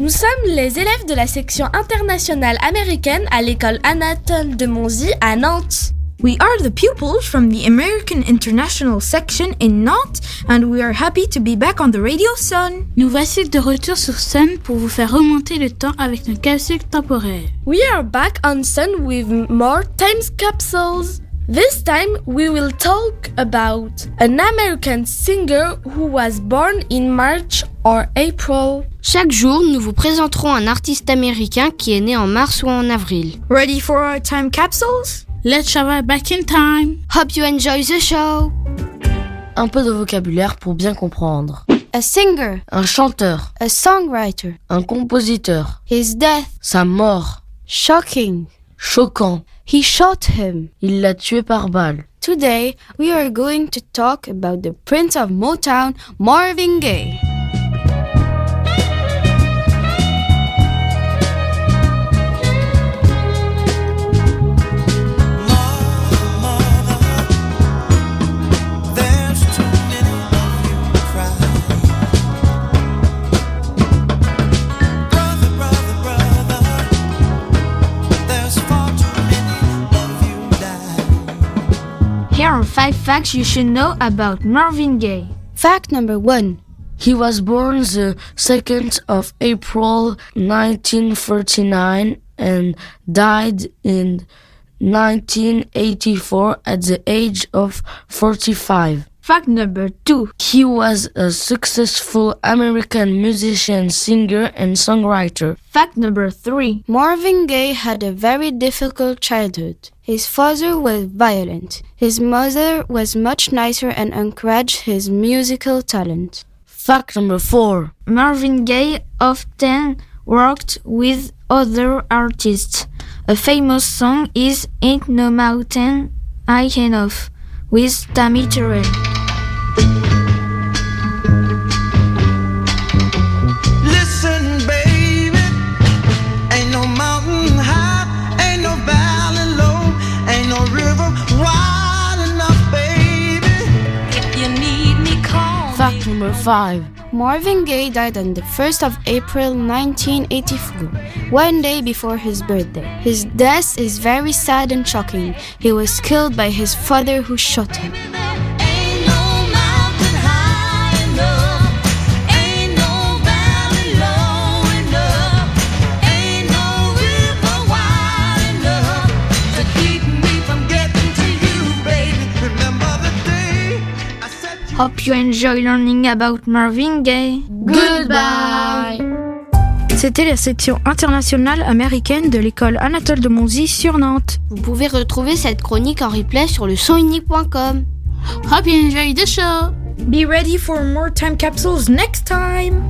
Nous sommes les élèves de la section internationale américaine à l'école Anatole de Monzy à Nantes. We are the pupils from the American International section in Nantes and we are happy to be back on the Radio Sun. Nous voici de retour sur Sun pour vous faire remonter le temps avec nos capsules temporaires. We are back on Sun with more time capsules. This time we will talk about an American singer who was born in March or April. Chaque jour, nous vous présenterons un artiste américain qui est né en mars ou en avril. Ready for our time capsules? Let's travel back in time. Hope you enjoy the show. Un peu de vocabulaire pour bien comprendre. A singer, Un chanteur, a songwriter, un compositeur, his death, sa mort, shocking. choquant, He shot him. il l'a tué par balle. Today, we are going to talk about the Prince of Motown, Marvin Gaye. Are five facts you should know about Marvin Gaye. Fact number one. He was born the 2nd of April 1939 and died in 1984 at the age of 45. Fact number two. He was a successful American musician, singer, and songwriter. Fact number three. Marvin Gaye had a very difficult childhood. His father was violent. His mother was much nicer and encouraged his musical talent. Fact number four. Marvin Gaye often worked with other artists. A famous song is Ain't No Mountain High Enough with Tammy Terrell. Listen, baby. Ain't no mountain high, ain't no valley low, ain't no river wide enough, baby. Fact number five. Marvin Gaye died on the 1st of April 1984, one day before his birthday. His death is very sad and shocking. He was killed by his father who shot him. Hope you enjoy learning about Marvin Gaye. Goodbye. C'était la section internationale américaine de l'école Anatole de Monzy sur Nantes. Vous pouvez retrouver cette chronique en replay sur le sonunique.com. Hope you enjoy the show. Be ready for more time capsules next time.